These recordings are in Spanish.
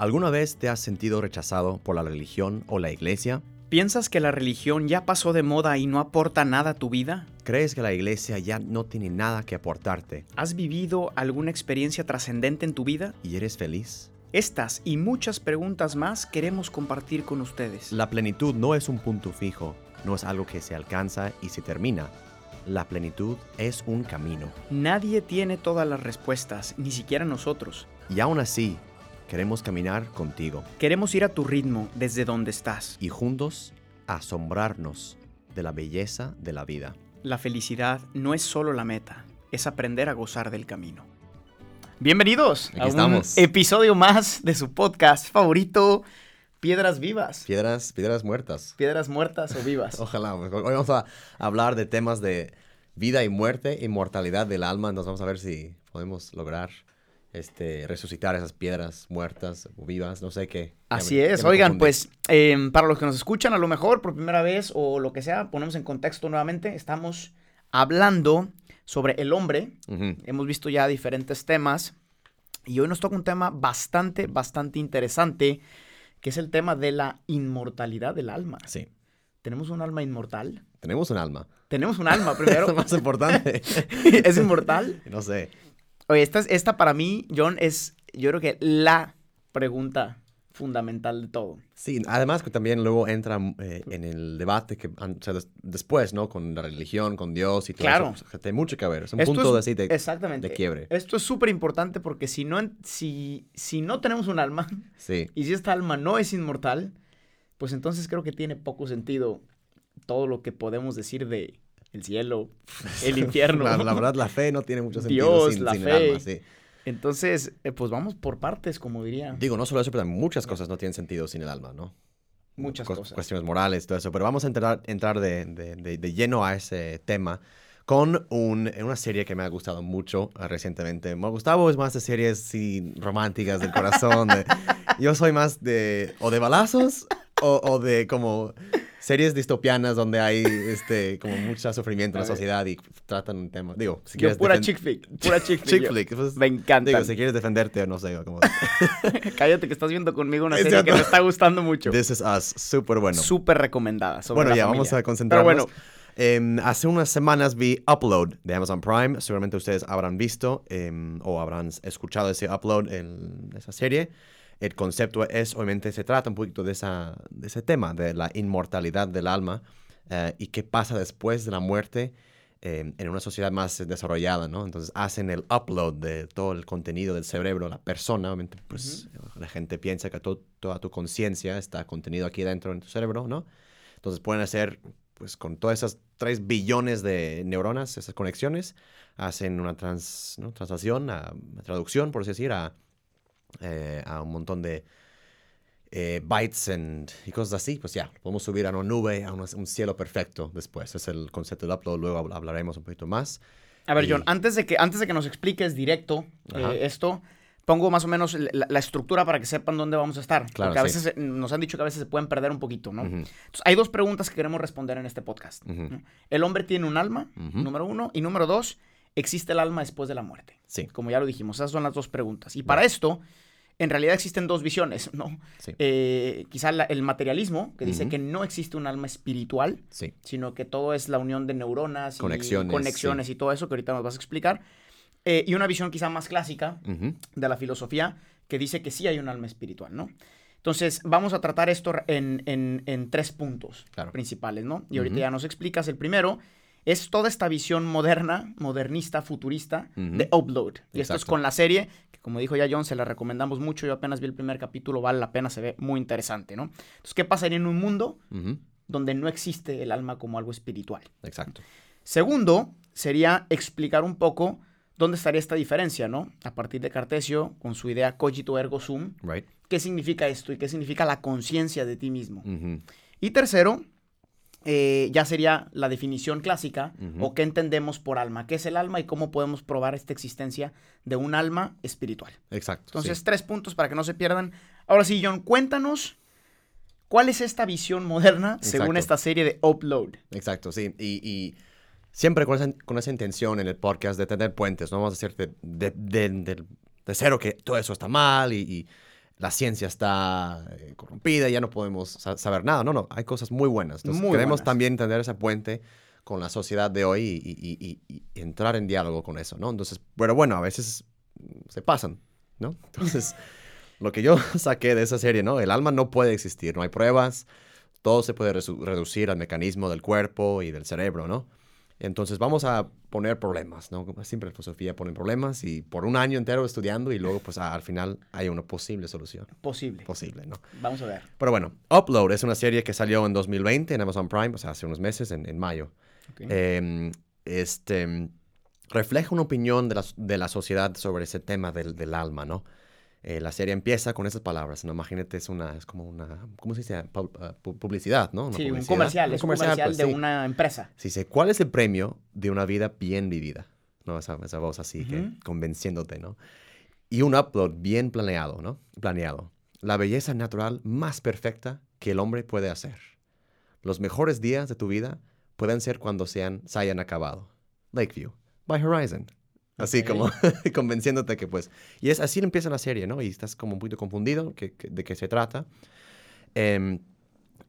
¿Alguna vez te has sentido rechazado por la religión o la iglesia? ¿Piensas que la religión ya pasó de moda y no aporta nada a tu vida? ¿Crees que la iglesia ya no tiene nada que aportarte ¿Has vivido alguna experiencia trascendente en tu vida? y eres feliz? Estas y muchas preguntas más queremos compartir con ustedes. La plenitud no es un punto fijo, no es algo que se alcanza y se termina. La plenitud es un camino. Nadie tiene todas las respuestas, ni siquiera nosotros. Y aún así, queremos caminar contigo Queremos ir a tu ritmo desde donde estás. y juntos asombrarnos de la belleza de la vida. La felicidad no es solo la meta, es aprender a gozar del camino. Bienvenidos Aquí a un episodio más de su podcast favorito, Piedras Vivas. Piedras, piedras muertas. Piedras muertas o vivas. Ojalá. Hoy vamos a hablar de temas de vida y muerte, inmortalidad del alma. Entonces vamos a ver si podemos lograr este, resucitar esas piedras muertas o vivas. No sé qué. Así me- es, oigan, pues em, para los que nos escuchan a lo mejor por primera vez o lo que sea, ponemos en contexto nuevamente, estamos hablando sobre el hombre, hemos visto ya diferentes temas y hoy nos toca un tema bastante, bastante interesante, que es el tema de la inmortalidad del alma. Sí. ¿Tenemos un alma inmortal? Tenemos un alma. Tenemos un alma primero. es más importante. ¿Es inmortal? no sé. Oye, esta, es- esta para mí, John, es yo creo que la pregunta fundamental de todo. Sí, además que también luego entra eh, en el debate que, an- o sea, des- después, ¿no? Con la religión, con Dios y todo Claro. eso. O sea, tiene mucho que ver. Es un Esto punto es- de, así de, Exactamente. de quiebre. Esto es súper importante porque si no, si, si no tenemos un alma Sí. y si esta alma no es inmortal, pues entonces creo que tiene poco sentido todo lo que podemos decir de el cielo, el infierno. La, la verdad, la fe no tiene mucho sentido Dios, sin, la sin fe. el alma, sí. Entonces, eh, pues vamos por partes, como diría. Digo, no solo eso, pero muchas cosas no tienen sentido sin el alma, ¿no? Muchas Cos- cosas. Cuestiones morales, todo eso. Pero vamos a entrar, entrar de, de- de- de lleno a ese tema con un, una serie que me ha gustado mucho eh, recientemente. Me Gustavo es más de series sí, románticas del corazón. de- yo soy más de o de balazos o, o de como series distopianas donde hay este como mucho sufrimiento en la sociedad y tratan un tema. Digo, si Yo quieres pura defen- chick flick, pura chick flick. chick yo. flick, pues, Me encanta. Digo, si quieres defenderte, no sé, como... Cállate que estás viendo conmigo una serie que me está gustando mucho. This is Us, súper bueno. Súper recomendada. sobre Bueno, la ya, familia. vamos a concentrarnos. Pero bueno, Em, hace unas semanas vi Upload de Amazon Prime. Seguramente ustedes habrán visto em, o habrán escuchado ese Upload en esa serie. El concepto es, obviamente, se trata un poquito de, esa, de ese tema, de la inmortalidad del alma eh, y qué pasa después de la muerte em, en una sociedad más desarrollada, ¿no? Entonces hacen el upload de todo el contenido del cerebro, la persona, obviamente, pues la gente piensa que to- toda tu conciencia está contenido aquí dentro en tu cerebro, ¿no? Entonces pueden hacer, pues con todas esas 3 billones de neuronas, esas conexiones, hacen una trans, ¿no? translación, a, traducción, por así decir, a, eh, a un montón de eh, bytes and- y cosas así. Pues ya, podemos subir a una nube, a un cielo perfecto después. Es el concepto del upload, luego habl- hablaremos un poquito más. a ver, y- John, antes de que, antes de que nos expliques directo eh, esto, pongo más o menos la, la estructura para que sepan dónde vamos a estar. Claro, porque a veces eh, nos han dicho que a veces se pueden perder un poquito, ¿no? Entonces, hay dos preguntas que queremos responder en este podcast. El hombre tiene un alma, número uno. Y número dos, ¿existe el alma después de la muerte? Sí, Como ya lo dijimos, esas son las dos preguntas. Y para esto, en realidad existen dos visiones, ¿no? sí, Eh, quizá la- el materialismo, que dice que no existe un alma espiritual, sí. sino que todo es la unión de neuronas y Conexiones, conexiones y todo eso que ahorita nos vas a explicar. Eh, y una visión quizá más clásica de la filosofía que dice que sí hay un alma espiritual, ¿no? Entonces, vamos a tratar esto en, en- en tres puntos Claro. principales, ¿no? Y ahorita ya nos explicas. El primero es toda esta visión moderna, modernista, futurista de Upload. Y esto es con la serie, que como dijo ya John, se la recomendamos mucho. Yo apenas vi el primer capítulo, vale la pena, se ve muy interesante, ¿no? Entonces, ¿qué pasaría en un mundo donde no existe el alma como algo espiritual? Exacto. Segundo, sería explicar un poco dónde estaría esta diferencia, ¿no? A partir de Cartesio, con su idea cogito ergo sum, Right. ¿qué significa esto y qué significa la conciencia de ti mismo? Y tercero, eh, ya sería la definición clásica o qué entendemos por alma, qué es el alma y cómo podemos probar esta existencia de un alma espiritual. Exacto. Entonces, sí. tres puntos para que no se pierdan. Ahora sí, John, cuéntanos cuál es esta visión moderna según esta serie de Upload. Exacto, sí. Y, y siempre con esa, con esa intención en el podcast de tener puentes, no vamos a decir de, de, de- de- de cero que todo eso está mal y, y la ciencia está eh, corrompida, ya no podemos sa- saber nada. No, no, hay cosas muy buenas. Entonces, Muy queremos buenas. también entender ese puente con la sociedad de hoy y, y- y- y- y entrar en diálogo con eso, ¿no? Entonces, pero bueno, a veces se pasan, ¿no? Entonces, lo que yo saqué de esa serie, ¿no? El alma no puede existir, no hay pruebas, todo se puede reducir al mecanismo del cuerpo y del cerebro, ¿no? Entonces vamos a poner problemas, ¿no? Siempre en filosofía ponen problemas y por un año entero estudiando y luego pues a- al final hay una posible solución. Posible. Posible, ¿no? Vamos a ver. Pero bueno, Upload es una serie que salió en 2020 en Amazon Prime, o sea, hace unos meses, en, en mayo. Ok. Eh, este, refleja una opinión de la, de la sociedad sobre ese tema del, del alma, ¿no? Eh, la serie empieza con esas palabras, ¿no? Imagínate, es una, es como una, ¿cómo se dice? Pu- publicidad, ¿no? Una sí, un comercial. Es un comercial pues, de sí. una empresa. Sí, dice, ¿cuál es el premio de una vida bien vivida? ¿No? Esa, esa voz así, que convenciéndote, ¿no? Y un upload bien planeado, ¿no? Planeado. La belleza natural más perfecta que el hombre puede hacer. Los mejores días de tu vida pueden ser cuando sean, se hayan acabado. Lakeview, by Horizon. Así como convenciéndote que pues... Y es así empieza la serie, ¿no? Y estás como un poquito confundido que- que- de qué se trata. Em,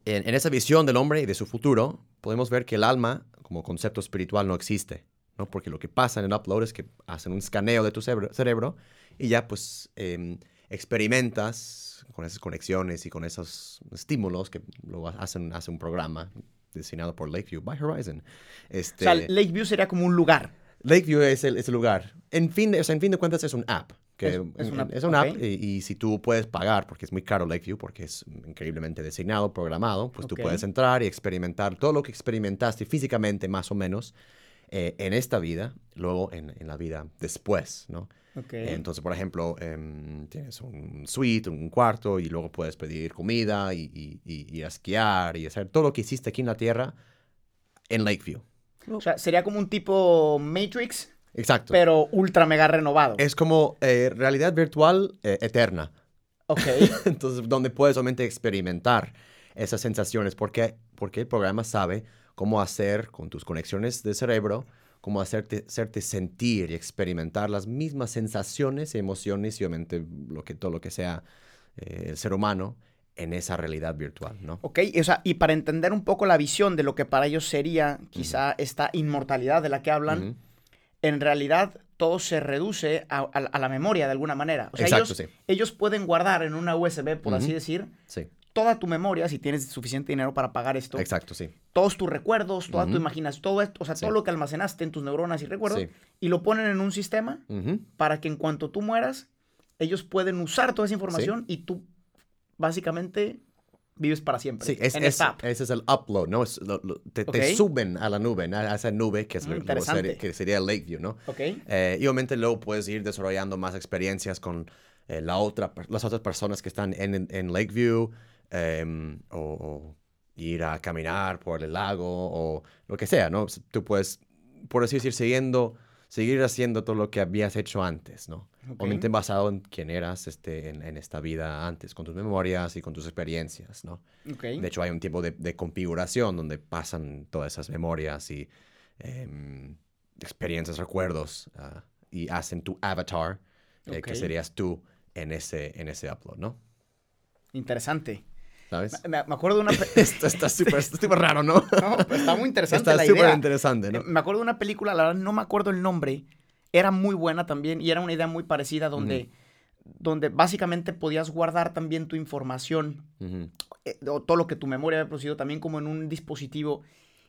en, en esa visión del hombre y de su futuro, podemos ver que el alma como concepto espiritual no existe, ¿no? Porque lo que pasa en el upload es que hacen un escaneo de tu cerebro, cerebro y ya pues em, experimentas con esas conexiones y con esos estímulos que lo hacen, hace un programa diseñado por Lakeview by Horizon. Este, O sea, Lakeview sería como un lugar. Lakeview es el, es el lugar. En fin, de, o sea, en fin de cuentas es un app. Que Es- es una- es una ok. app y, y si tú puedes pagar, porque es muy caro Lakeview, porque es increíblemente designado, programado, pues Ok. tú puedes entrar y experimentar todo lo que experimentaste físicamente más o menos eh, en esta vida, luego en, en la vida después, ¿no? Ok. Entonces, por ejemplo, em, tienes un suite, un cuarto, y luego puedes pedir comida y, y, y- y esquiar y hacer todo lo que hiciste aquí en la Tierra en Lakeview. O sea, sería como un tipo Matrix, Exacto. pero ultra mega renovado. Es como eh, realidad virtual eh, eterna. Ok. Entonces, donde puedes solamente experimentar esas sensaciones, porque, porque el programa sabe cómo hacer con tus conexiones de cerebro, cómo hacerte, hacerte sentir y experimentar las mismas sensaciones y emociones y obviamente lo que, todo lo que sea eh, el ser humano en esa realidad virtual, ¿no? Ok, o sea, y para entender un poco la visión de lo que para ellos sería quizá esta inmortalidad de la que hablan, en realidad todo se reduce a, a- a la memoria de alguna manera. O sea, Exacto, ellos, sí. ellos pueden guardar en una USB, por así decir, Sí, toda tu memoria, si tienes suficiente dinero para pagar esto, exacto, sí. todos tus recuerdos, toda tu imaginación, todo esto, o sea, Sí. todo lo que almacenaste en tus neuronas y recuerdos, y lo ponen en un sistema para que en cuanto tú mueras, ellos pueden usar toda esa información y tú básicamente vives para siempre Sí, es, en es- esta app. ese es el upload, ¿no? Es lo- lo- te, suben a la nube, a esa nube que, es Mm, lo- sería, que sería el Lakeview, ¿no? ¿Ok? Eh, y obviamente luego puedes ir desarrollando más experiencias con eh, la otra, las otras personas que están en, en Lakeview em, o, o ir a caminar por el lago o lo que sea, ¿no? Tú puedes, por así decir, siguiendo, seguir haciendo todo lo que habías hecho antes, ¿no? Ok. Obviamente basado en quién eras este, en, en esta vida antes, con tus memorias y con tus experiencias, ¿no? Ok. De hecho, hay un tiempo de, de configuración donde pasan todas esas memorias y em, experiencias, recuerdos, ah, y hacen tu avatar, eh, Ok. que serías tú en ese, en ese upload, ¿no? Interesante. ¿Sabes? Me, me acuerdo de una... Esto está súper raro, ¿no? No, pero está muy interesante Está la súper idea. interesante, ¿no? Eh, Me acuerdo de una película, la verdad no me acuerdo el nombre. Era muy buena también y era una idea muy parecida donde, donde básicamente podías guardar también tu información Ujú. eh, o todo lo que tu memoria había producido también como en un dispositivo.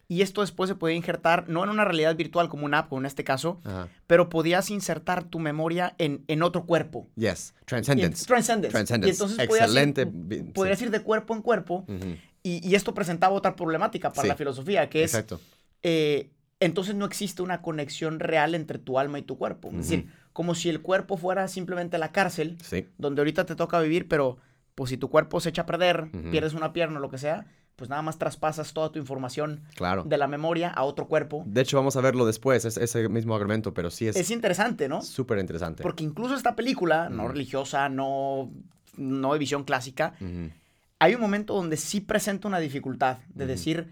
Y esto después se podía injertar, no en una realidad virtual como una app, como en este caso, pero podías insertar tu memoria en, en otro cuerpo. Yes, Y Transcendence. ent- Transcendence. Transcendence. Y entonces podías ir- Excelente, podías ir de cuerpo en cuerpo. Y, y esto presentaba otra problemática para Sí. la filosofía, que es, Exacto. eh, entonces no existe una conexión real entre tu alma y tu cuerpo. Es decir, como si el cuerpo fuera simplemente la cárcel, Sí, donde ahorita te toca vivir, pero pues si tu cuerpo se echa a perder, pierdes una pierna o lo que sea, pues nada más traspasas toda tu información claro. de la memoria a otro cuerpo. De hecho, vamos a verlo después, es ese mismo argumento, pero sí Es es interesante, ¿no? súper interesante. Porque incluso esta película, no religiosa, no, no de visión clásica, hay un momento donde sí presenta una dificultad de decir,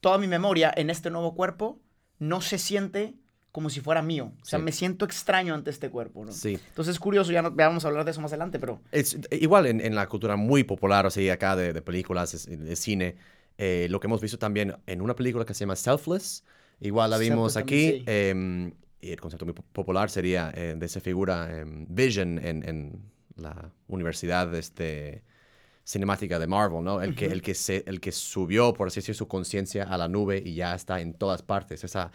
toda mi memoria en este nuevo cuerpo no se siente como si fuera mío. O sea, Sí. me siento extraño ante este cuerpo, ¿no? Sí. Entonces es curioso, ya, no, ya vamos a hablar de eso más adelante, pero... Es, igual en, en la cultura muy popular, o sea, acá de, de películas, es- de cine, eh, lo que hemos visto también en una película que se llama Selfless, igual la vimos Selfless aquí, también, em, y el concepto muy po- popular sería eh, de esa figura em, Vision en, en la universidad este, cinemática de Marvel, ¿no? El que, el, que se, el que subió, por así decir, su conciencia a la nube y ya está en todas partes. Esa,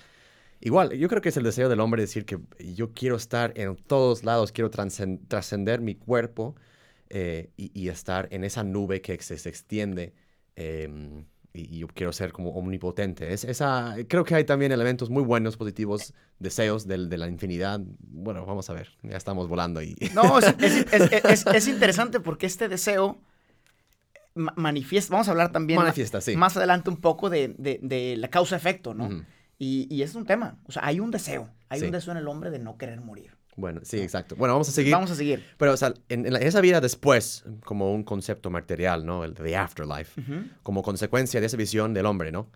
igual, yo creo que es el deseo del hombre decir que yo quiero estar en todos lados, quiero trascen- trascender mi cuerpo eh, y, y estar en esa nube que se, se extiende. em, y, yo quiero ser como omnipotente. Es, esa, creo que hay también elementos muy buenos, positivos, deseos del, de la infinidad. Bueno, vamos a ver, ya estamos volando y... No, es, es- es- es- es interesante porque este deseo manifiesta... Vamos a hablar también ma- Manifiesta, sí. más adelante un poco de, de- de la causa-efecto, ¿no? Ujú. y, y es un tema. O sea, hay un deseo. Hay Sí. un deseo en el hombre de no querer morir. Bueno, sí, exacto. Bueno, vamos a seguir. Vamos a seguir. Pero, o sea, en, en esa vida después, como un concepto material, ¿no? El de afterlife, Ujú. como consecuencia de esa visión del hombre, ¿no?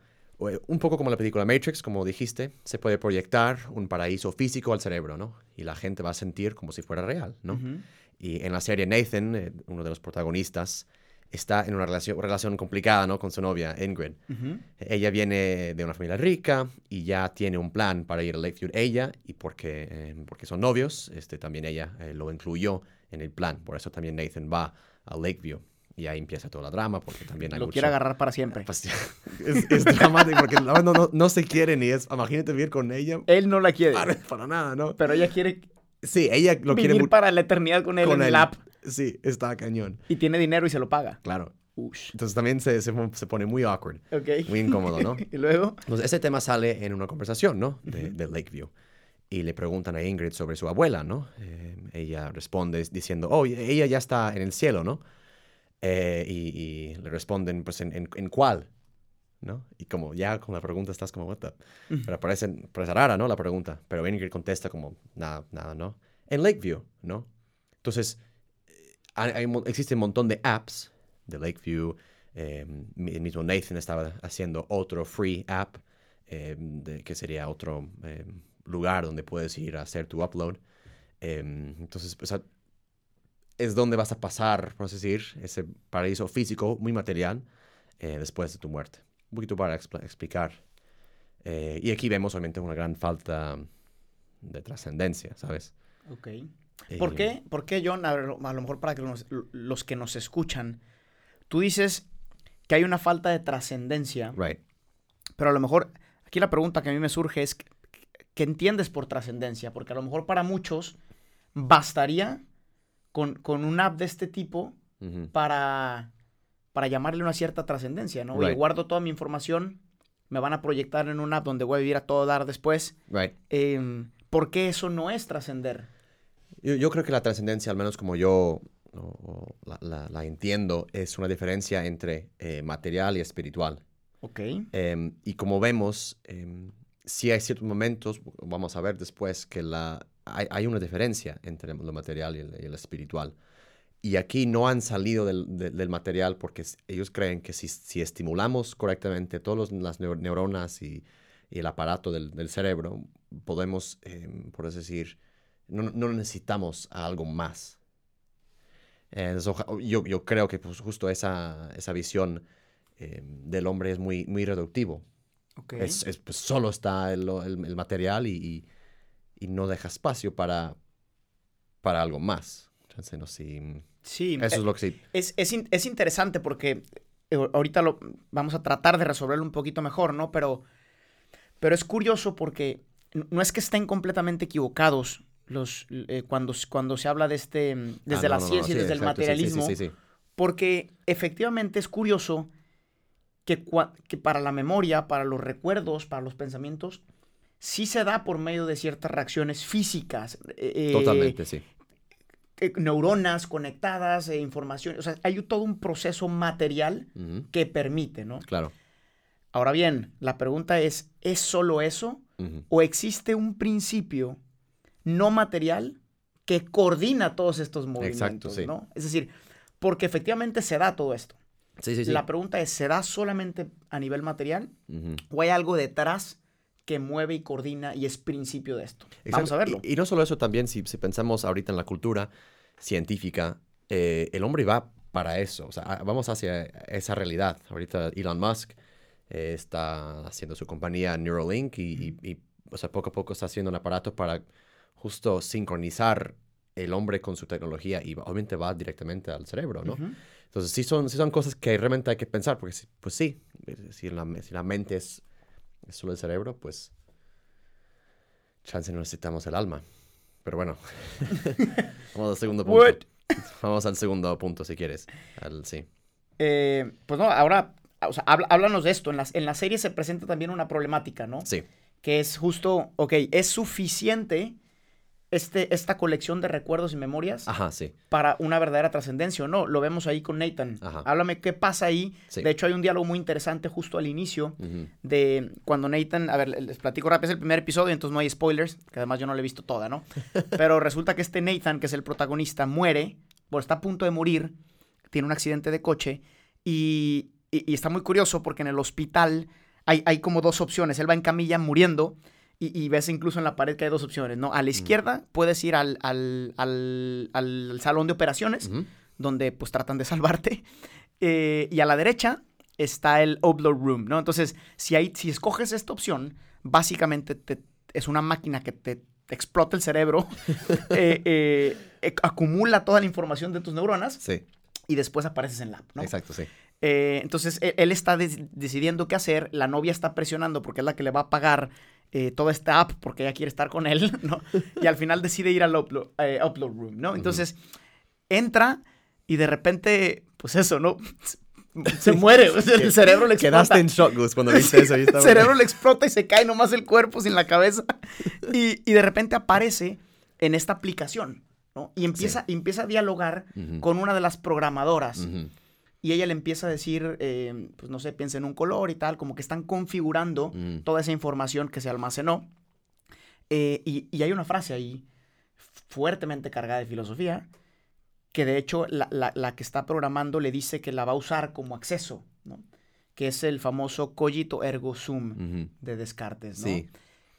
Eh, Un poco como la película Matrix, como dijiste, se puede proyectar un paraíso físico al cerebro, ¿no? Y la gente va a sentir como si fuera real, ¿no? Ujú. Y en la serie Nathan, eh, uno de los protagonistas, está en una relación, relación complicada, ¿no? Con su novia, Ingrid. Ujú. Ella viene de una familia rica y ya tiene un plan para ir a Lakeview. Ella, y porque, eh, porque son novios, este, también ella eh, lo incluyó en el plan. Por eso también Nathan va a Lakeview. Y ahí empieza toda la drama, porque también hay Lo mucho- quiere agarrar para siempre. Pues, es, es dramático, porque no, no, no se quieren y es... Imagínate vivir con ella. Él no la quiere. Para, para nada, ¿no? Pero ella quiere Sí, ella lo quiere vivir para la eternidad con él con en el app. Sí, está cañón. Y tiene dinero y se lo paga. Claro. Ush. Entonces también se, se, se pone muy awkward, Ok. muy incómodo, ¿no? y luego. Entonces, ese tema sale en una conversación, ¿no? De, de Lakeview. Y le preguntan a Ingrid sobre su abuela, ¿no? Eh, ella responde diciendo, oh, ella ya está en el cielo, ¿no? Eh, y, y le responden, pues, ¿en, en, en cuál? ¿No? Y como ya con la pregunta estás como, what the? Pero parece, parece rara, ¿no? La pregunta. Pero Ingrid contesta como, nada, nada, ¿no? En Lakeview, ¿no? Entonces, hay, existe un montón de apps de Lakeview. eh, el mismo Nathan estaba haciendo otro free app, eh, de- que sería otro eh, lugar donde puedes ir a hacer tu upload. Entonces, es donde vas a pasar, por así decir, ese paraíso físico muy material eh, después de tu muerte. Un poquito para expl- explicar. Eh, y aquí vemos obviamente una gran falta de trascendencia, ¿sabes? Ok. ¿Por Eh, qué? ¿Por qué, John? A, ver, a lo mejor para que los, los que nos escuchan, tú dices que hay una falta de trascendencia, Right. pero a lo mejor aquí la pregunta que a mí me surge es, ¿qué entiendes por trascendencia? Porque a lo mejor para muchos bastaría con, con una app de este tipo para, para llamarle una cierta trascendencia, ¿no? Oye, Right. guardo toda mi información, me van a proyectar en una app donde voy a vivir a todo dar después. Right. Em, ¿Por qué eso no es trascender? Yo, yo creo que la trascendencia, al menos como yo o- la, la- la entiendo, es una diferencia entre eh, material y espiritual. Ok. Em, y como vemos, em, sí hay ciertos momentos, vamos a ver después, que la, hay, hay una diferencia entre lo material y el, y el espiritual. Y aquí no han salido del, de- del material porque ellos creen que si, si estimulamos correctamente todas las neu- neuronas y, y el aparato del, del cerebro, podemos, em, por así decir, no, no necesitamos algo más. Entonces, yo, yo creo que pues, justo esa, esa visión eh, del hombre es muy, muy reductivo. Es, es, pues, solo está el, el- el material y, y- y no deja espacio para, para algo más. Entonces, no si- sí, Eso eh, es lo que sí. Es, es in- es interesante porque eh, ahorita lo, vamos a tratar de resolverlo un poquito mejor, ¿no? Pero, pero es curioso porque no es que estén completamente equivocados los, eh, cuando, cuando se habla de este, mm, desde Ah, la no, no, ciencia y desde el exacto, materialismo, Sí, sí, porque efectivamente es curioso que, para la memoria, para los recuerdos, para los pensamientos, sí se da por medio de ciertas reacciones físicas. eh, Totalmente, sí. eh, neuronas conectadas, eh, información. O sea, hay todo un proceso material que permite, ¿no? Claro. Ahora bien, la pregunta es, ¿es solo eso? ¿O existe un principio no material que coordina todos estos movimientos, sí. ¿no? Es decir, porque efectivamente se da todo esto. Sí, sí, sí. La pregunta es, ¿se da solamente a nivel material? ¿O hay algo detrás que mueve y coordina y es principio de esto. Vamos Exacto. a verlo. Y, y no solo eso, también si, si pensamos ahorita en la cultura científica, eh, el hombre va para eso. O sea, vamos hacia esa realidad. Ahorita Elon Musk eh, está haciendo su compañía Neuralink y, y- y, o sea, poco a poco está haciendo un aparato para justo sincronizar el hombre con su tecnología y obviamente va directamente al cerebro, ¿no? Entonces, sí son, sí son cosas que realmente hay que pensar, porque sí- pues sí, si la, si la mente es, es solo el cerebro, pues chance no necesitamos el alma. Pero bueno, vamos al segundo punto. What? Vamos al segundo punto, si quieres. Al, sí. Eh, pues no, ahora, o sea, háblanos de esto. En la, en la serie se presenta también una problemática, ¿no? Sí, Que es justo, ok, ¿es suficiente este, esta colección de recuerdos y memorias ajá, sí. para una verdadera trascendencia o no? Lo vemos ahí con Nathan. Ajá. Háblame qué pasa ahí. Sí. De hecho, hay un diálogo muy interesante justo al inicio de cuando Nathan, a ver, les platico rápido, es el primer episodio, entonces no hay spoilers, que además yo no lo he visto toda, ¿no? Pero resulta que este Nathan, que es el protagonista, muere, o está a punto de morir, tiene un accidente de coche y, y- y está muy curioso porque en el hospital hay, hay como dos opciones, él va en camilla muriendo y, y ves incluso en la pared que hay dos opciones, ¿no? A la izquierda puedes ir al, al- al- al salón de operaciones, donde pues tratan de salvarte. Eh, y a la derecha está el upload room, ¿no? Entonces, si, hay, si escoges esta opción, básicamente te- es una máquina que te, te explota el cerebro, eh, eh, acumula toda la información de tus neuronas Sí, y después apareces en la app, ¿no? exacto, sí. Eh, entonces, él, él está decidiendo qué hacer, la novia está presionando porque es la que le va a pagar eh, toda esta app porque ella quiere estar con él, ¿no? Y al final decide ir al upload, eh, upload room, ¿no? Entonces, entra y de repente, pues eso, ¿no? Se muere, o sea, el cerebro le explota. Quedaste en shock, Gus, cuando viste eso. el cerebro le explota y se cae nomás el cuerpo sin la cabeza. Y, y de repente aparece en esta aplicación, ¿no? Y empieza, empieza a dialogar con una de las programadoras. Y ella le empieza a decir, eh, pues no sé, piensa en un color y tal, como que están configurando Mm. toda esa información que se almacenó. Eh, y, y hay una frase ahí fuertemente cargada de filosofía, que de hecho la, la- la que está programando le dice que la va a usar como acceso, ¿no? Que es el famoso cogito ergo sum de Descartes, ¿no? Sí,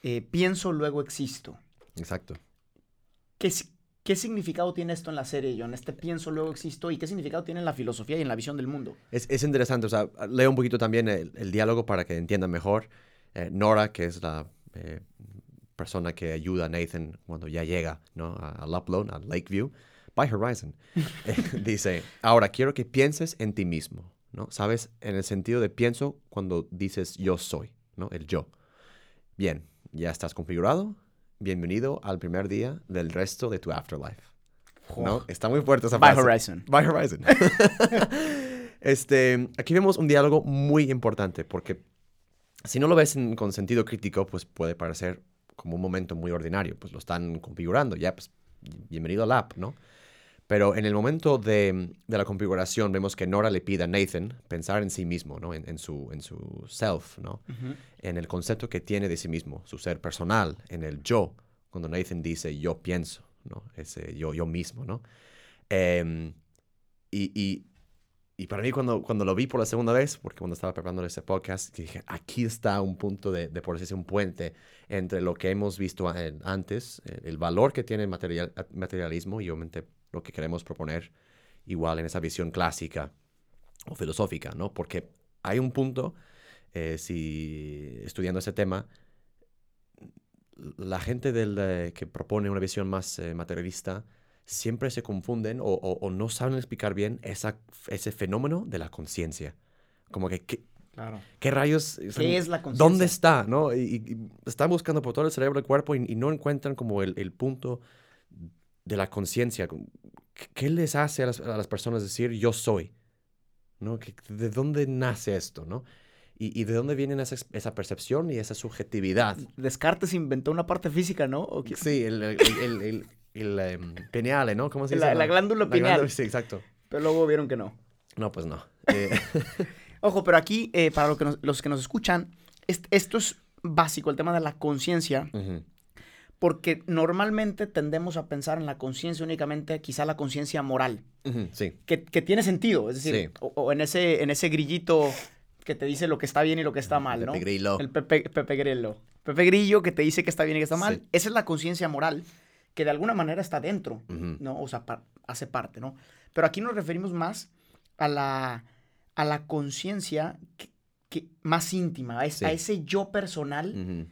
Eh, pienso, luego existo. exacto. ¿Qué, si- ¿Qué significado tiene esto en la serie, John? Este pienso, luego existo. ¿Y qué significado tiene en la filosofía y en la visión del mundo? Es, es interesante, o sea, leo un poquito también el, el diálogo para que entiendan mejor. Eh, Nora, que es la eh, persona que ayuda a Nathan cuando ya llega ¿no? a- al upload, a Lakeview, by Horizon, eh, dice, ahora quiero que pienses en ti mismo, ¿no? ¿Sabes? En el sentido de pienso cuando dices yo soy, ¿no? El yo. Bien, ya estás configurado. Bienvenido al primer día del resto de tu afterlife. ¿No? Está muy fuerte esa By frase. Horizon. By Horizon. este, aquí vemos un diálogo muy importante porque si no lo ves en- con sentido crítico, pues puede parecer como un momento muy ordinario. Pues lo están configurando, ya, pues bienvenido al app, ¿no? Pero en el momento de, de la configuración vemos que Nora le pide a Nathan pensar en sí mismo, ¿no? En, en su, en su self, ¿no? En el concepto que tiene de sí mismo, su ser personal, en el yo. Cuando Nathan dice yo pienso, ¿no? Ese yo, yo mismo, ¿no? Em, y, y, y para mí cuando, cuando lo vi por la segunda vez, porque cuando estaba preparando ese podcast, dije, aquí está un punto de, de por decirse, un puente entre lo que hemos visto antes, eh, el valor que tiene el material, materialismo y obviamente lo que queremos proponer igual en esa visión clásica o filosófica, ¿no? Porque hay un punto, eh, si estudiando ese tema, la gente del, eh, que propone una visión más eh, materialista siempre se confunden o, o- o no saben explicar bien esa, ese fenómeno de la conciencia. Como que, ¿qué, Claro. qué rayos? o sea, ¿Qué es la conciencia? ¿Dónde está? ¿no? Y, y- y están buscando por todo el cerebro, el cuerpo y, y no encuentran como el, el punto de la conciencia. ¿Qué, les hace a las, a las personas decir yo soy? ¿No? ¿Qué- ¿De dónde nace esto? ¿no? Y, y de dónde viene esa, esa percepción y esa subjetividad? Descartes inventó una parte física, ¿no? ¿O? Sí, el, el, el, el- el, em, pineale, ¿no? ¿Cómo se dice? La- la glándula La pineal. glándula- sí, exacto. Pero luego vieron que no. No, pues no. Eh, Ojo, pero aquí, eh, para lo que nos- los que nos escuchan, est- esto es básico, el tema de la conciencia, ujú, porque normalmente tendemos a pensar en la conciencia únicamente, quizá la conciencia moral, sí, que, que tiene sentido, es decir, Sí. o, o en, ese, en ese grillito que te dice lo que está bien y lo que está mal, ¿no? Pepe Grillo. El Pepe, Pepe Grillo. Pepe Grillo que te dice que está bien y que está mal. Sí. Esa es la conciencia moral que de alguna manera está dentro. ¿no? O sea, pa- hace parte, ¿no? Pero aquí nos referimos más a la, a la conciencia que- que- más íntima, a, es- Sí. a ese yo personal Ujú.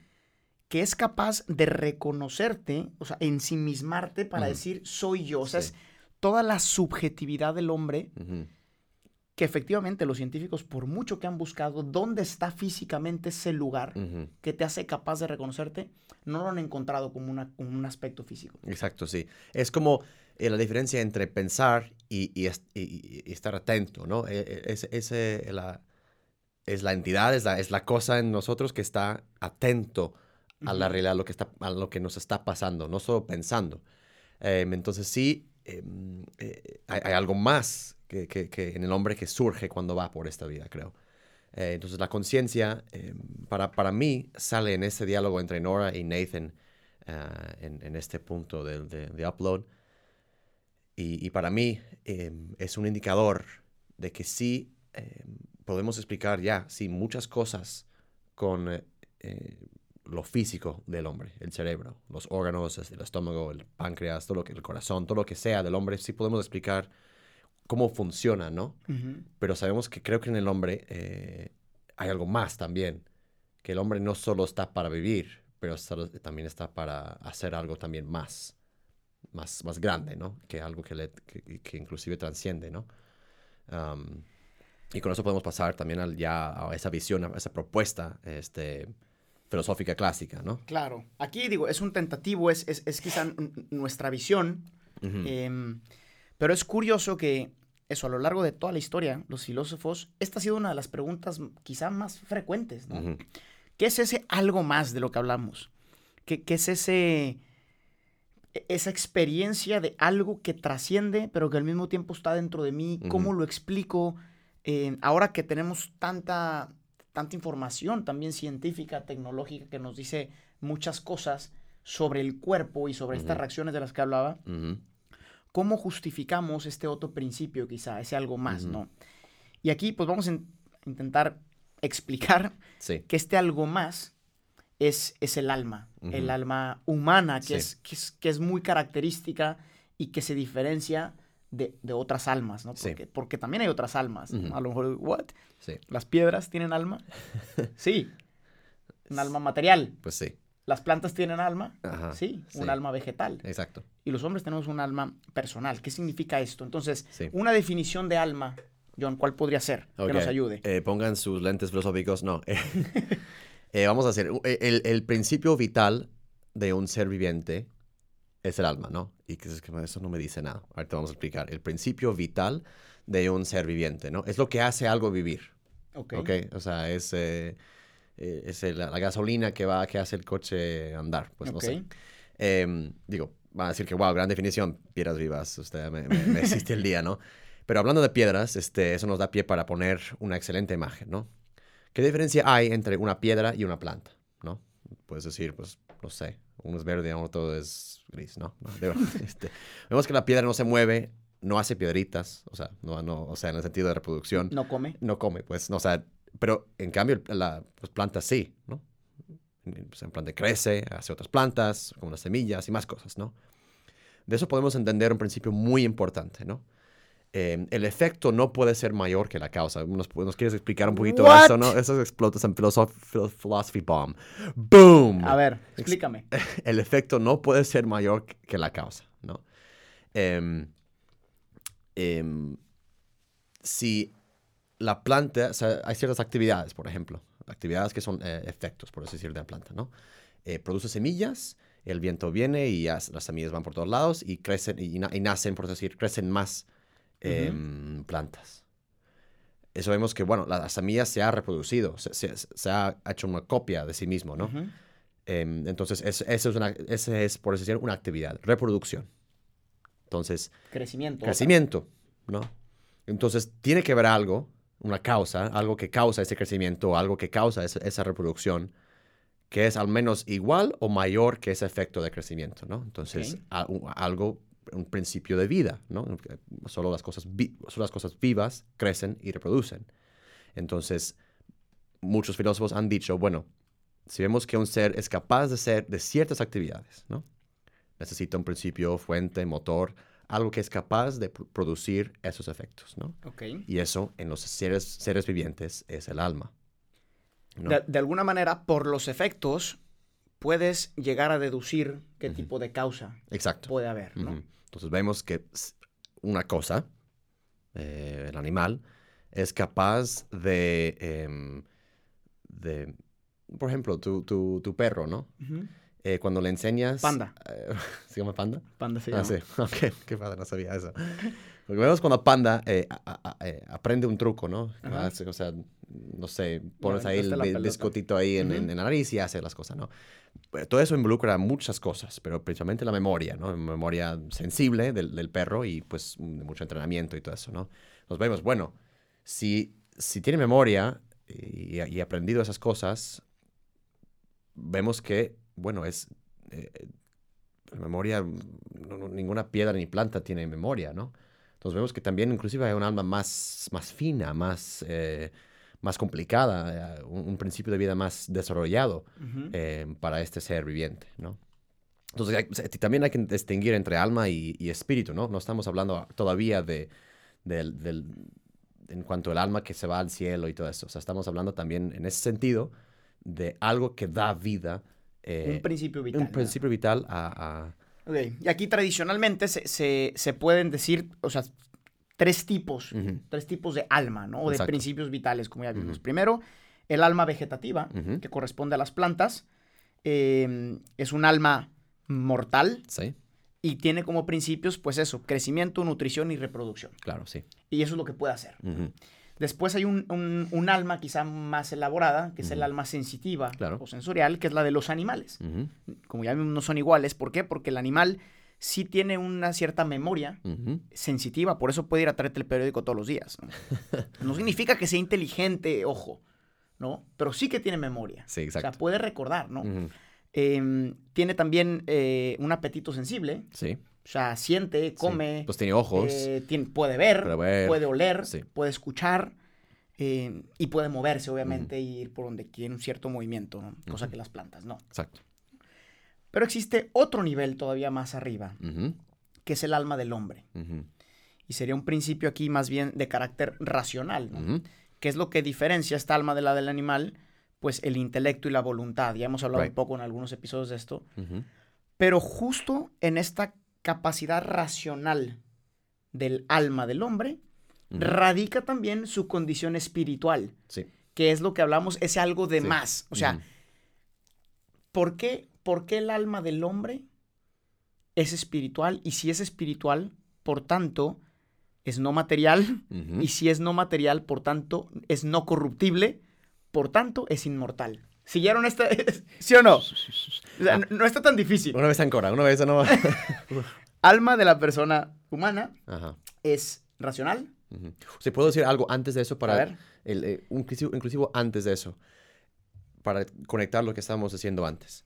Que es capaz de reconocerte, o sea, ensimismarte para Ujú. decir soy yo. O sea, Sí. es toda la subjetividad del hombre que efectivamente los científicos, por mucho que han buscado dónde está físicamente ese lugar que te hace capaz de reconocerte, no lo han encontrado como, una, como un aspecto físico. Exacto, sí. Es como eh, la diferencia entre pensar y, y est- y- y estar atento, ¿no? Es, ese, la, es la entidad, es la, es la cosa en nosotros que está atento a la realidad, a lo que, está, a lo que nos está pasando, no solo pensando. Em, entonces sí, em, eh, hay, hay algo más que, que- que en el hombre que surge cuando va por esta vida, creo. Eh, entonces la conciencia, em, para, para mí, sale en ese diálogo entre Nora y Nathan ah, en, en este punto de, de upload. Y, y para mí es un indicador de que sí em, podemos explicar ya, sí, muchas cosas con eh, lo físico del hombre, el cerebro, los órganos, el estómago, el páncreas, todo lo que, el corazón, todo lo que sea del hombre, sí podemos explicar cómo funciona, ¿no? Ujú. Pero sabemos que creo que en el hombre eh, hay algo más también, que el hombre no solo está para vivir, pero también está para hacer algo también más, más, más grande, ¿no? Que algo que, le, que, que inclusive transciende, ¿no? Am, y con eso podemos pasar también al, ya a esa visión, a esa propuesta este, filosófica clásica, ¿no? Claro. Aquí digo, es un tentativo, es, es, es quizá nuestra visión, em, pero es curioso que eso, a lo largo de toda la historia, los filósofos, esta ha sido una de las preguntas quizá más frecuentes, ¿no? ¿Qué es ese algo más de lo que hablamos? ¿Qué, qué es ese e- esa experiencia de algo que trasciende, pero que al mismo tiempo está dentro de mí? ¿Cómo lo explico? Eh, ahora que tenemos tanta, tanta información también científica, tecnológica, que nos dice muchas cosas sobre el cuerpo y sobre estas reacciones de las que hablaba. ¿cómo justificamos este otro principio quizá, ese algo más, no? Y aquí pues vamos a in- intentar explicar Sí. que este algo más es, es el alma, el alma humana, que, Sí. es, que, es, que es muy característica y que se diferencia de, de otras almas, ¿no? Sí. Porque, porque también hay otras almas. A lo mejor, ¿what? Sí. ¿Las piedras tienen alma? sí. Un alma material. Pues sí. ¿Las plantas tienen alma? Ajá. sí, un alma vegetal. Exacto. Y los hombres tenemos un alma personal. ¿Qué significa esto? Entonces, Sí. una definición de alma, John, ¿cuál podría ser? Que nos ayude. eh, pongan sus lentes filosóficos. No. Eh, vamos a hacer. El, el principio vital de un ser viviente es el alma, ¿no? Y que es que eso no me dice nada. Ahorita vamos a explicar. El principio vital de un ser viviente, ¿no? Es lo que hace algo vivir. Ok. ¿Ok? O sea, es, eh, eh, es la, gasolina que va, que hace el coche andar. Pues no sé. Em, digo, van a decir que, wow, gran definición, piedras vivas, usted me, me, me hiciste el día, ¿no? Pero hablando de piedras, este, eso nos da pie para poner una excelente imagen, ¿no? ¿Qué diferencia hay entre una piedra y una planta, no? Puedes decir, pues, no sé, uno es verde, otro es gris, ¿no? Este, vemos que la piedra no se mueve, no hace piedritas, o sea, no, no, o sea, en el sentido de reproducción, No come. no come, pues, no, o sea, pero en cambio la pues, planta sí, ¿no? Pues, en planta crece, hace otras plantas, como las semillas y más cosas, ¿no? De eso podemos entender un principio muy importante, ¿no? Eh, el efecto no puede ser mayor que la causa. ¿Nos, nos quieres explicar un poquito What? eso, no? Eso explotas en philosoph- phil- Philosophy Bomb. ¡Boom! A ver, explícame. el efecto no puede ser mayor que- la causa, ¿no? Em, em, si la planta, o sea, hay ciertas actividades, por ejemplo, actividades que son eh, efectos, por así decir, de la planta, ¿no? Eh, produce semillas, el viento viene y las semillas van por todos lados y crecen y nacen, por así decir, crecen más em, plantas. Eso vemos que, bueno, la, la semilla se ha reproducido, se, se- se ha hecho una copia de sí mismo, ¿no? Em, entonces, es- eso es una, ese es, por así decir, una actividad, reproducción. Entonces, Crecimiento. crecimiento, ¿no? Entonces, tiene que haber algo, una causa, algo que causa ese crecimiento, algo que causa esa, esa reproducción, que es al menos igual o mayor que ese efecto de crecimiento, ¿no? Entonces, a- algo, un principio de vida, ¿no? Solo las cosas, solo las cosas vivas crecen y reproducen. Entonces, muchos filósofos han dicho, bueno, si vemos que un ser es capaz de ser de ciertas actividades, ¿no? Necesita un principio, fuente, motor, algo que es capaz de pr- producir esos efectos, ¿no? Ok. Y eso en los seres, seres vivientes es el alma. ¿no? De, de alguna manera, por los efectos, puedes llegar a deducir qué tipo de causa Exacto. puede haber, ¿no? Entonces vemos que una cosa, eh, el animal, es capaz de, em, de por ejemplo, tu, tu, tu perro, ¿no? Eh, cuando le enseñas... Panda. eh, ¿Se llama panda? Panda se Ah, llama. sí. Ok, qué padre, no sabía eso. Porque vemos cuando Panda a- a- a- aprende un truco, ¿no? O sea, no sé, pones ahí el pelota. biscotito ahí en, en- Ujú. en la nariz y hace las cosas, ¿no? Pero todo eso involucra muchas cosas, pero principalmente la memoria, ¿no? Memoria sensible del, del perro y pues mucho entrenamiento y todo eso, ¿no? Nos vemos, bueno, si, si tiene memoria y, y aprendido esas cosas, vemos que, bueno, es... eh, la memoria, no- no- ninguna piedra ni planta tiene memoria, ¿no? Entonces vemos que también inclusive hay un alma más, más fina, más, eh, más complicada, eh, un, un principio de vida más desarrollado Ujú. eh, para este ser viviente, ¿no? Entonces hay- también hay que distinguir entre alma y, y espíritu, ¿no? No estamos hablando todavía de, del, del- en cuanto al alma que se va al cielo y todo eso. O sea, estamos hablando también en ese sentido de algo que da vida. eh, un principio vital. un principio vital a, a- Ok, Y aquí tradicionalmente se, se- se pueden decir, o sea, tres tipos, tres tipos de alma, ¿no? O de principios vitales, como ya vimos. Primero, el alma vegetativa, que corresponde a las plantas. Eh, es un alma mortal Sí, y tiene como principios, pues eso, crecimiento, nutrición y reproducción. claro, sí. Y eso es lo que puede hacer. Después hay un, un- un alma quizá más elaborada, que es el alma sensitiva Claro. o sensorial, que es la de los animales. Como ya vimos, no son iguales. ¿Por qué? Porque el animal sí tiene una cierta memoria sensitiva, por eso puede ir a traerte el periódico todos los días. ¿no? No significa que sea inteligente, ojo, ¿no? Pero sí que tiene memoria. Sí, O exacto. sea, puede recordar, ¿no? Em, tiene también eh, un apetito sensible, Sí. o sea, siente, sí. come, Pues tiene ojos. eh, tiene- puede ver, Puede ver, puede oler, sí. puede escuchar eh, y puede moverse, obviamente, y ir por donde tiene un cierto movimiento, ¿no? cosa que las plantas no. Exacto. Pero existe otro nivel todavía más arriba, que es el alma del hombre. Y sería un principio aquí más bien de carácter racional, que es lo que diferencia esta alma de la del animal, pues el intelecto y la voluntad. Ya hemos hablado Right. un poco en algunos episodios de esto. Pero justo en esta capacidad racional del alma del hombre, radica también su condición espiritual, Sí. que es lo que hablamos, ese algo de Sí. más. O sea. ¿por, qué, ¿por qué el alma del hombre es espiritual? Y si es espiritual, por tanto, es no material. Y si es no material, por tanto, es no corruptible, por tanto, es inmortal. ¿Siguieron esta? ¿Sí o no? O sea, Ah. no, no está tan difícil. Una vez en Cora, una vez no. Alma de la persona humana Ajá. es racional. Ujú. Sí, puedo decir algo antes de eso para A ver. el, eh, un inclusivo, inclusivo antes de eso, para conectar lo que estábamos diciendo antes.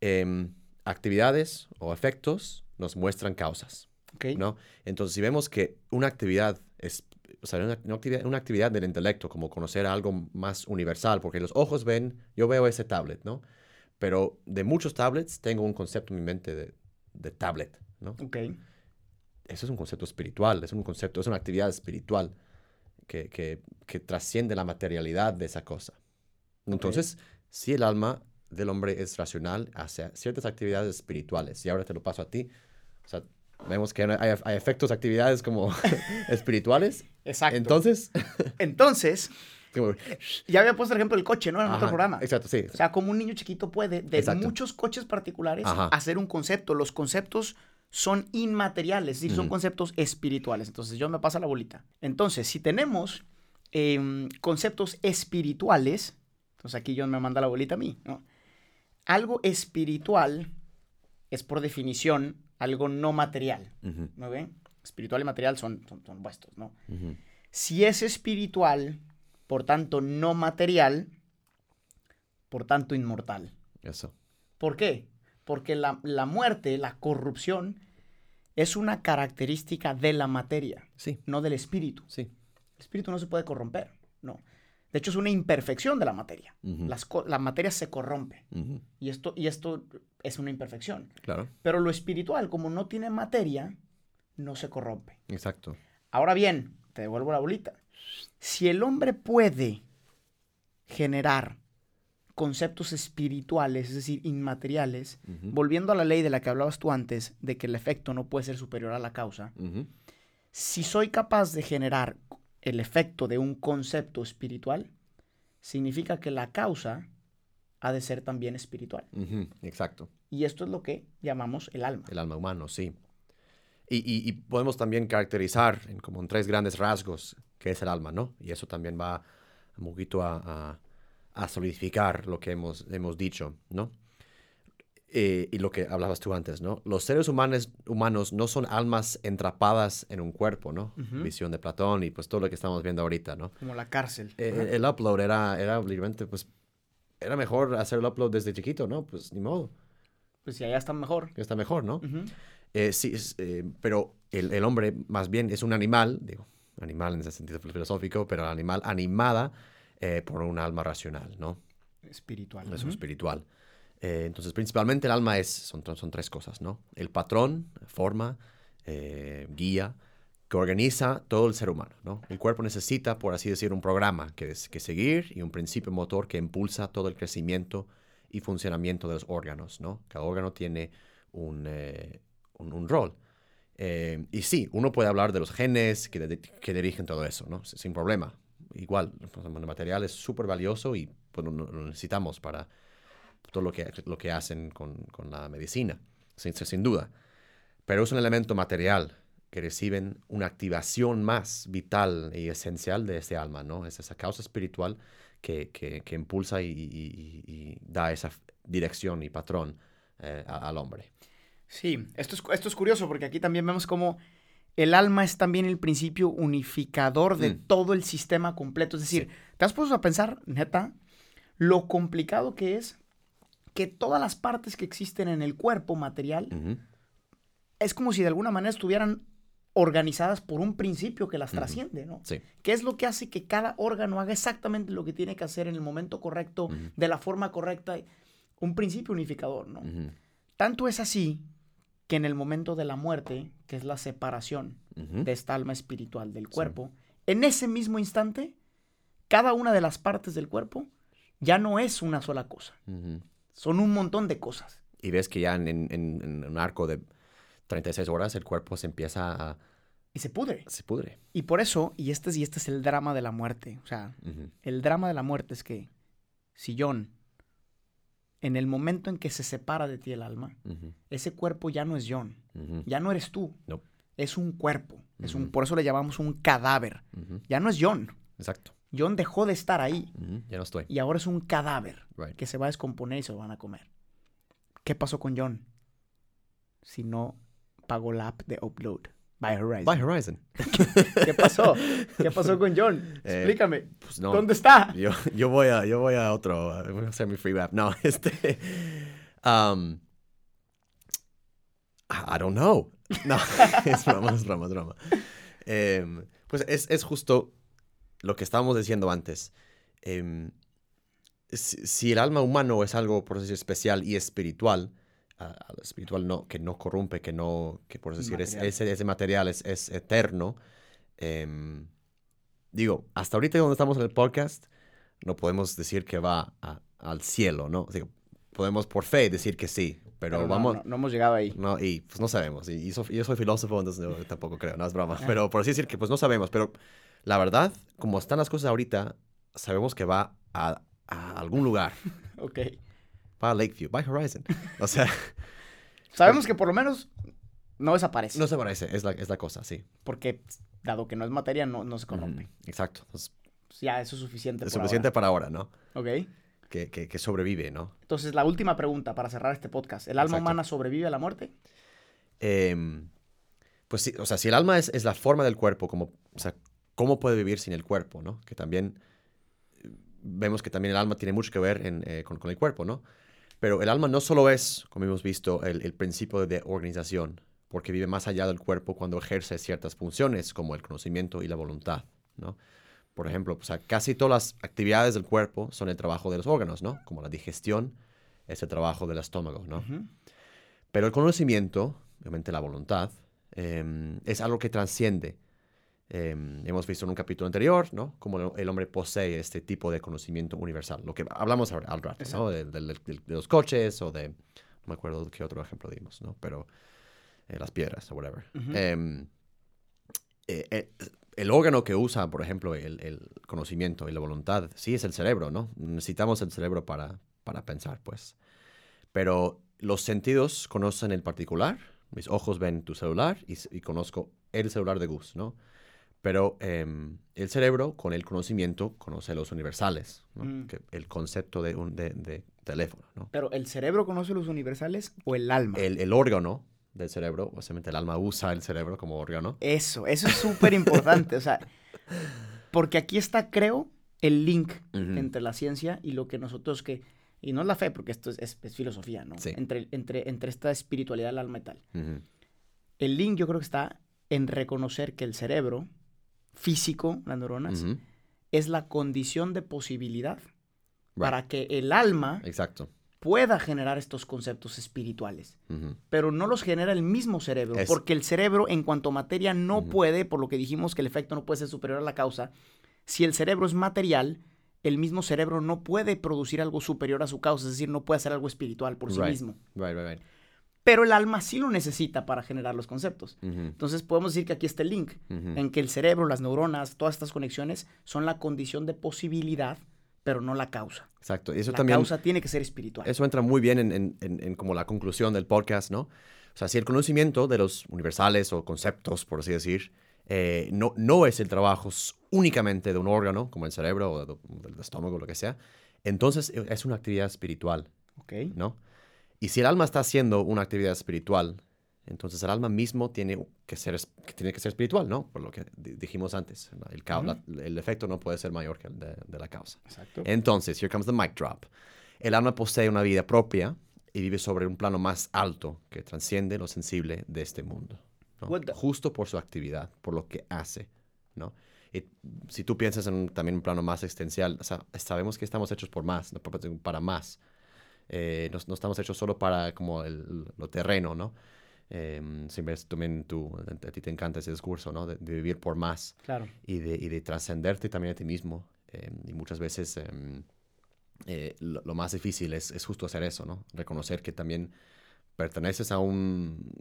Em, actividades o efectos nos muestran causas. ¿no? Entonces, si vemos que una actividad es, o sea, una, una actividad, una actividad del intelecto, como conocer algo más universal, porque los ojos ven, yo veo ese tablet, ¿no? Pero de muchos tablets tengo un concepto en mi mente de, de tablet, ¿no? Ok. eso es un concepto espiritual, es un concepto, es una actividad espiritual que, que, que trasciende la materialidad de esa cosa. Entonces, si el alma del hombre es racional hacia ciertas actividades espirituales, y ahora te lo paso a ti, o sea, vemos que hay, hay efectos, actividades como espirituales, Exacto. entonces, Entonces, ya había puesto el ejemplo del coche, ¿no? En otro Ajá, programa. Exacto, sí. O sea, como un niño chiquito puede, de Exacto. muchos coches particulares, Ajá. hacer un concepto. Los conceptos son inmateriales, es decir, son conceptos espirituales. Entonces, yo me pasa la bolita. Entonces, si tenemos em, conceptos espirituales, entonces aquí John me manda la bolita a mí, ¿no? Algo espiritual es por definición algo no material, ¿no ven? Espiritual y material son, son, ¿no? Si es espiritual, por tanto no material, por tanto inmortal. Eso. ¿Por qué? Porque la, la muerte, la corrupción, es una característica de la materia, Sí, no del espíritu. sí. El espíritu no se puede corromper, no. De hecho, es una imperfección de la materia. Las la materia se corrompe. Y esto, y esto es una imperfección. Claro, Pero lo espiritual, como no tiene materia, no se corrompe. exacto. Ahora bien, te devuelvo la bolita. Si el hombre puede generar conceptos espirituales, es decir, inmateriales, volviendo a la ley de la que hablabas tú antes, de que el efecto no puede ser superior a la causa, si soy capaz de generar el efecto de un concepto espiritual, significa que la causa ha de ser también espiritual. Exacto. Y esto es lo que llamamos el alma. El alma humano, sí. Y, y- y podemos también caracterizar en como en tres grandes rasgos qué es el alma, ¿no? Y eso también va un poquito a, a- a solidificar lo que hemos, hemos dicho, ¿no? Eh, y lo que hablabas tú antes, ¿no? Los seres humanos, humanos no son almas entrapadas en un cuerpo, ¿no? Ujú. Visión de Platón y pues todo lo que estamos viendo ahorita, ¿no? Como la cárcel. Eh, el upload era, era literalmente, pues, era mejor hacer el upload desde chiquito, ¿no? Pues ni modo, Pues si allá está mejor. que está mejor, ¿no? Eh, sí, es, pero el, el hombre más bien es un animal, digo, animal en ese sentido filosófico, pero animal animada por un alma racional, ¿no? Espiritual. Eso Ujú. espiritual. Eh, entonces, principalmente el alma es, son, son tres cosas, ¿no? El patrón, forma, eh, guía, que organiza todo el ser humano, ¿no? El cuerpo necesita, por así decir, un programa que, es, que seguir y un principio motor que impulsa todo el crecimiento y funcionamiento de los órganos, ¿no? Cada órgano tiene un, eh, un, rol. Y sí, uno puede hablar de los genes que, que dirigen todo eso, ¿no? Sin problema. Igual, pues, el material es súper valioso y pues, lo necesitamos para todo lo que, lo que hacen con, con la medicina, sin, sin duda. Pero es un elemento material que reciben una activación más vital y esencial de este alma, ¿no? Es esa causa espiritual que, que, que impulsa y, y- y- y da esa dirección y patrón eh, al hombre. Sí, esto es, esto es curioso porque aquí también vemos cómo el alma es también el principio unificador de Mm. todo el sistema completo. Es decir, ¿te has puesto a pensar, neta, lo complicado que es que todas las partes que existen en el cuerpo material es como si de alguna manera estuvieran organizadas por un principio que las trasciende, ¿no? Sí. ¿Qué es lo que hace que cada órgano haga exactamente lo que tiene que hacer en el momento correcto, de la forma correcta? Un principio unificador, ¿no? Tanto es así que en el momento de la muerte, que es la separación de esta alma espiritual del cuerpo, en ese mismo instante, cada una de las partes del cuerpo ya no es una sola cosa. Son un montón de cosas. Y ves que ya en, en- en- en un arco de 36 horas el cuerpo se empieza a... Y se pudre. se pudre. Y por eso, y este, es- y este es el drama de la muerte, o sea, el drama de la muerte es que si John, en el momento en que se separa de ti el alma, ese cuerpo ya no es John, ya no eres tú, No. es un cuerpo, es un, por eso le llamamos un cadáver, ya no es John, Exacto. John dejó de estar ahí Ujú, Ya no estoy. y ahora es un cadáver Right. que se va a descomponer y se lo van a comer. ¿Qué pasó con John? Si no pagó la app de Upload by Horizon. By Horizon. ¿Qué pasó? ¿Qué pasó con John? Eh, Explícame. Pues no. ¿Dónde está? Yo, yo voy a, yo voy a otro, voy a hacer mi free rap. No, este, um, I don't know. No, es broma, es broma, es broma. Em, pues es, es justo lo que estábamos diciendo antes. Em, si, si el alma humano es algo, por decir, especial y espiritual, ah, espiritual no, que no corrompe, que no, que por decir, es, ese, ese material es, es eterno, em, digo, hasta ahorita donde estamos en el podcast, no podemos decir que va a- al cielo, ¿no? Podemos por fe decir que sí, pero, no, vamos... No, no hemos llegado ahí. No, y pues no sabemos. Y, y so- yo soy filósofo, entonces tampoco creo, no es broma. Pero por así decir que pues no sabemos. Pero la verdad, como están las cosas ahorita, sabemos que va a, a algún lugar. Ok. Va a Lakeview, by Horizon. O sea, Sabemos que por lo menos no desaparece. no se parece, es la, es la cosa, sí. Porque dado que no es materia, no, no se corrompe. Exacto. Entonces, Pues ya, eso es suficiente. es por suficiente para ahora, ¿no? Ok. Que, que, que sobrevive, ¿no? Entonces, la última pregunta para cerrar este podcast. ¿El alma Exacto. humana sobrevive a la muerte? Em, pues sí, o sea, si el alma es, es la forma del cuerpo, como, o sea, ¿cómo puede vivir sin el cuerpo, no? Que también vemos que también el alma tiene mucho que ver en, eh, con, con el cuerpo, ¿no? Pero el alma no solo es, como hemos visto, el, el principio de organización, porque vive más allá del cuerpo cuando ejerce ciertas funciones como el conocimiento y la voluntad, ¿no? por ejemplo, o sea, casi todas las actividades del cuerpo son el trabajo de los órganos, ¿no? Como la digestión es el trabajo del estómago, ¿no? Pero el conocimiento, obviamente la voluntad, em, es algo que transciende. Em, hemos visto en un capítulo anterior, ¿no? Cómo el- hombre posee este tipo de conocimiento universal. Lo que hablamos al, al rato, ¿no? De, de- de- de los coches o de... No me acuerdo qué otro ejemplo dimos, ¿no? Pero eh, las piedras o whatever. Ujú. Em, eh, eh, el órgano que usa, por ejemplo, el, el conocimiento y la voluntad, sí es el cerebro, ¿no? Necesitamos el cerebro para, para pensar, pues. Pero los sentidos conocen el particular. Mis ojos ven tu celular y, y conozco el celular de Gus, ¿no? Pero em, el cerebro, con el conocimiento, conoce los universales, ¿no? Mm. Que el concepto de un de, de teléfono, ¿no? Pero ¿el cerebro conoce los universales o el alma? El, el órgano del cerebro, obviamente el alma usa el cerebro como órgano. Eso, eso es súper importante. o sea, porque aquí está, creo, el link entre la ciencia y lo que nosotros que... Y no es la fe, porque esto es, es- es filosofía, ¿no? Sí. Entre, entre, entre esta espiritualidad, el alma y tal. El link yo creo que está en reconocer que el cerebro físico, las neuronas, es la condición de posibilidad Right. para que el alma Exacto. pueda generar estos conceptos espirituales. Pero no los genera el mismo cerebro, Es- porque el cerebro en cuanto a materia no puede, por lo que dijimos que el efecto no puede ser superior a la causa, si el cerebro es material, el mismo cerebro no puede producir algo superior a su causa, es decir, no puede hacer algo espiritual por sí Right. mismo. Right. Pero el alma sí lo necesita para generar los conceptos. Entonces podemos decir que aquí está el link, en que el cerebro, las neuronas, todas estas conexiones son la condición de posibilidad, pero no la causa. Exacto. Y eso la también, causa tiene que ser espiritual. eso entra muy bien en, en- en- en como la conclusión del podcast, ¿no? O sea, si el conocimiento de los universales o conceptos, por así decir, eh, no, no es el trabajo únicamente de un órgano, como el cerebro o de- del estómago, lo que sea, entonces eh, es una actividad espiritual, Ok. ¿no? Y si el alma está haciendo una actividad espiritual, entonces el alma mismo tiene que ser, tiene que ser espiritual, ¿no? Por lo que di- dijimos antes. El, cau- la- el efecto no puede ser mayor que el de, de la causa. Exacto. Entonces, here comes the mic drop. El alma posee una vida propia y vive sobre un plano más alto que transciende lo sensible de este mundo. ¿no? What the- Justo por su actividad, por lo que hace, ¿no? Y si tú piensas en un- también un plano más existencial, o sea, sabemos que estamos hechos por más, para más. Eh, no, no estamos hechos solo para como el, lo terreno, ¿no? Eh, siempre es también tú, a ti te encanta ese discurso, ¿no? De, de vivir por más Claro. y de, y de trascenderte también a ti mismo. eh, y muchas veces em, eh, lo, lo más difícil es, es justo hacer eso, ¿no? Reconocer que también perteneces a un...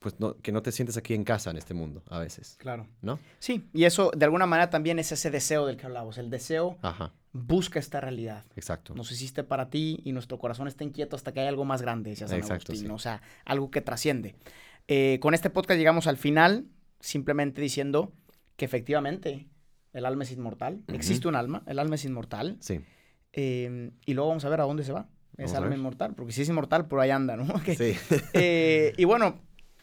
Pues no, que no te sientes aquí en casa en este mundo a veces, Claro. ¿no? Sí, y eso de alguna manera también es ese deseo del que hablamos. El deseo Ajá, busca esta realidad. exacto. Nos hiciste para ti y nuestro corazón está inquieto hasta que hay algo más grande, decía San Exacto, Agustín, sí. O sea, algo que trasciende. Eh, con este podcast llegamos al final, simplemente diciendo que efectivamente el alma es inmortal. Ujú. Existe un alma, el alma es inmortal. Sí, eh, y luego vamos a ver a dónde se va. A alma inmortal, porque si es inmortal, por ahí anda, ¿no? Que- sí. Eh, y bueno,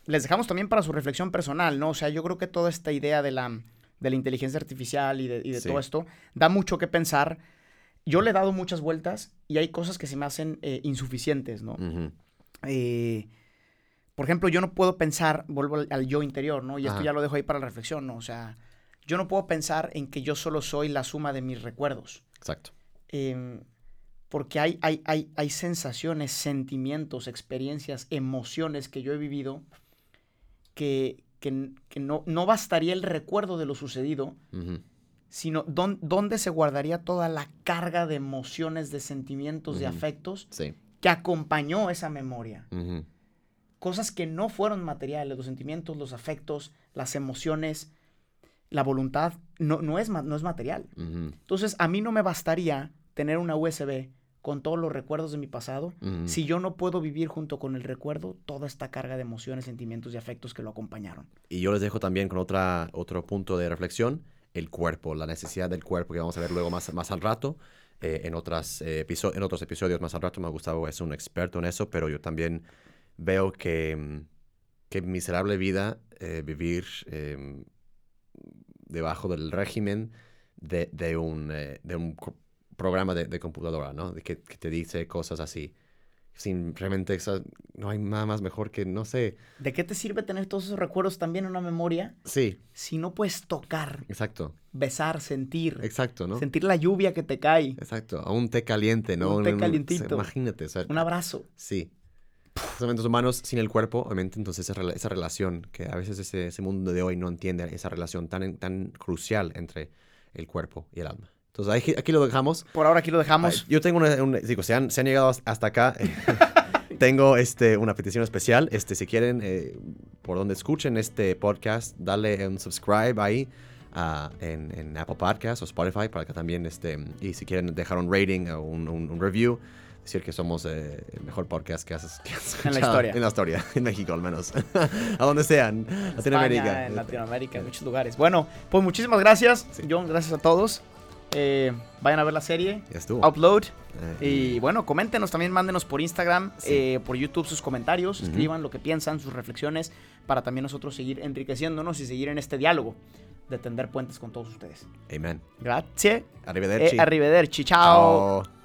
les dejamos también para su reflexión personal, ¿no? O sea, yo creo que toda esta idea de la, de la inteligencia artificial y de, y de Sí. todo esto da mucho que pensar. Yo le he dado muchas vueltas y hay cosas que se me hacen eh, insuficientes, ¿no? Eh, por ejemplo, yo no puedo pensar, vuelvo al, al yo interior, ¿no? Y esto ya lo dejo ahí para la reflexión, ¿no? O sea, yo no puedo pensar en que yo solo soy la suma de mis recuerdos. Exacto. Em, porque hay, hay, hay, hay sensaciones, sentimientos, experiencias, emociones que yo he vivido que, que, que no, no bastaría el recuerdo de lo sucedido, sino dón- dónde se guardaría toda la carga de emociones, de sentimientos, de afectos Sí. que acompañó esa memoria. Cosas que no fueron materiales, los sentimientos, los afectos, las emociones, la voluntad, no, no, es, no es material. Entonces, a mí no me bastaría tener una USB con todos los recuerdos de mi pasado si yo no puedo vivir junto con el recuerdo toda esta carga de emociones, sentimientos y afectos que lo acompañaron. Y yo les dejo también con otra, otro punto de reflexión, el cuerpo, la necesidad del cuerpo que vamos a ver luego más, más al rato. eh, en, otras, eh, en otros episodios más al rato, me Gustavo es un experto en eso, pero yo también veo que, mm, que miserable vida eh, vivir eh, debajo del régimen de, de un, de un co- programa de, de computadora, ¿no? Que, que te dice cosas así. sin realmente, esa- no hay nada más mejor que, no sé, ¿De qué te sirve tener todos esos recuerdos también en una memoria sí, si no puedes tocar, exacto, besar, sentir, exacto, ¿no? sentir la lluvia que te cae, Exacto, a un té caliente, ¿no? Un té calientito. Imagínate, o sea, un abrazo? Sí. Los elementos humanos sin el cuerpo, obviamente, entonces esa, esa relación, que a veces ese, ese mundo de hoy no entiende esa relación tan, tan crucial entre el cuerpo y el alma. Entonces aquí, aquí lo dejamos. Por ahora aquí lo dejamos. Yo tengo una, un- digo, se han, se han llegado hasta acá. tengo este, una petición especial. Este, si quieren, eh, por donde escuchen este podcast, dale un subscribe ahí ah, en, en Apple Podcasts o Spotify para que también, este, y si quieren dejar un rating o un, un- un review, decir que somos eh, el mejor podcast que has, que has En la historia. En la historia, en México al menos. a donde sean, Latinoamérica. España, en Latinoamérica, en muchos lugares. Bueno, pues muchísimas gracias, Sí. John. Gracias a todos. Eh, vayan a ver la serie. Ya estuvo. Upload. Eh, Y bueno, coméntenos también, mándenos por Instagram, Sí. eh, por YouTube sus comentarios, escriban lo que piensan, sus reflexiones, para también nosotros seguir enriqueciéndonos y seguir en este diálogo de tender puentes con todos ustedes. Amen. Gracias. Arrivederci. Arrivederci. Ciao. Ciao.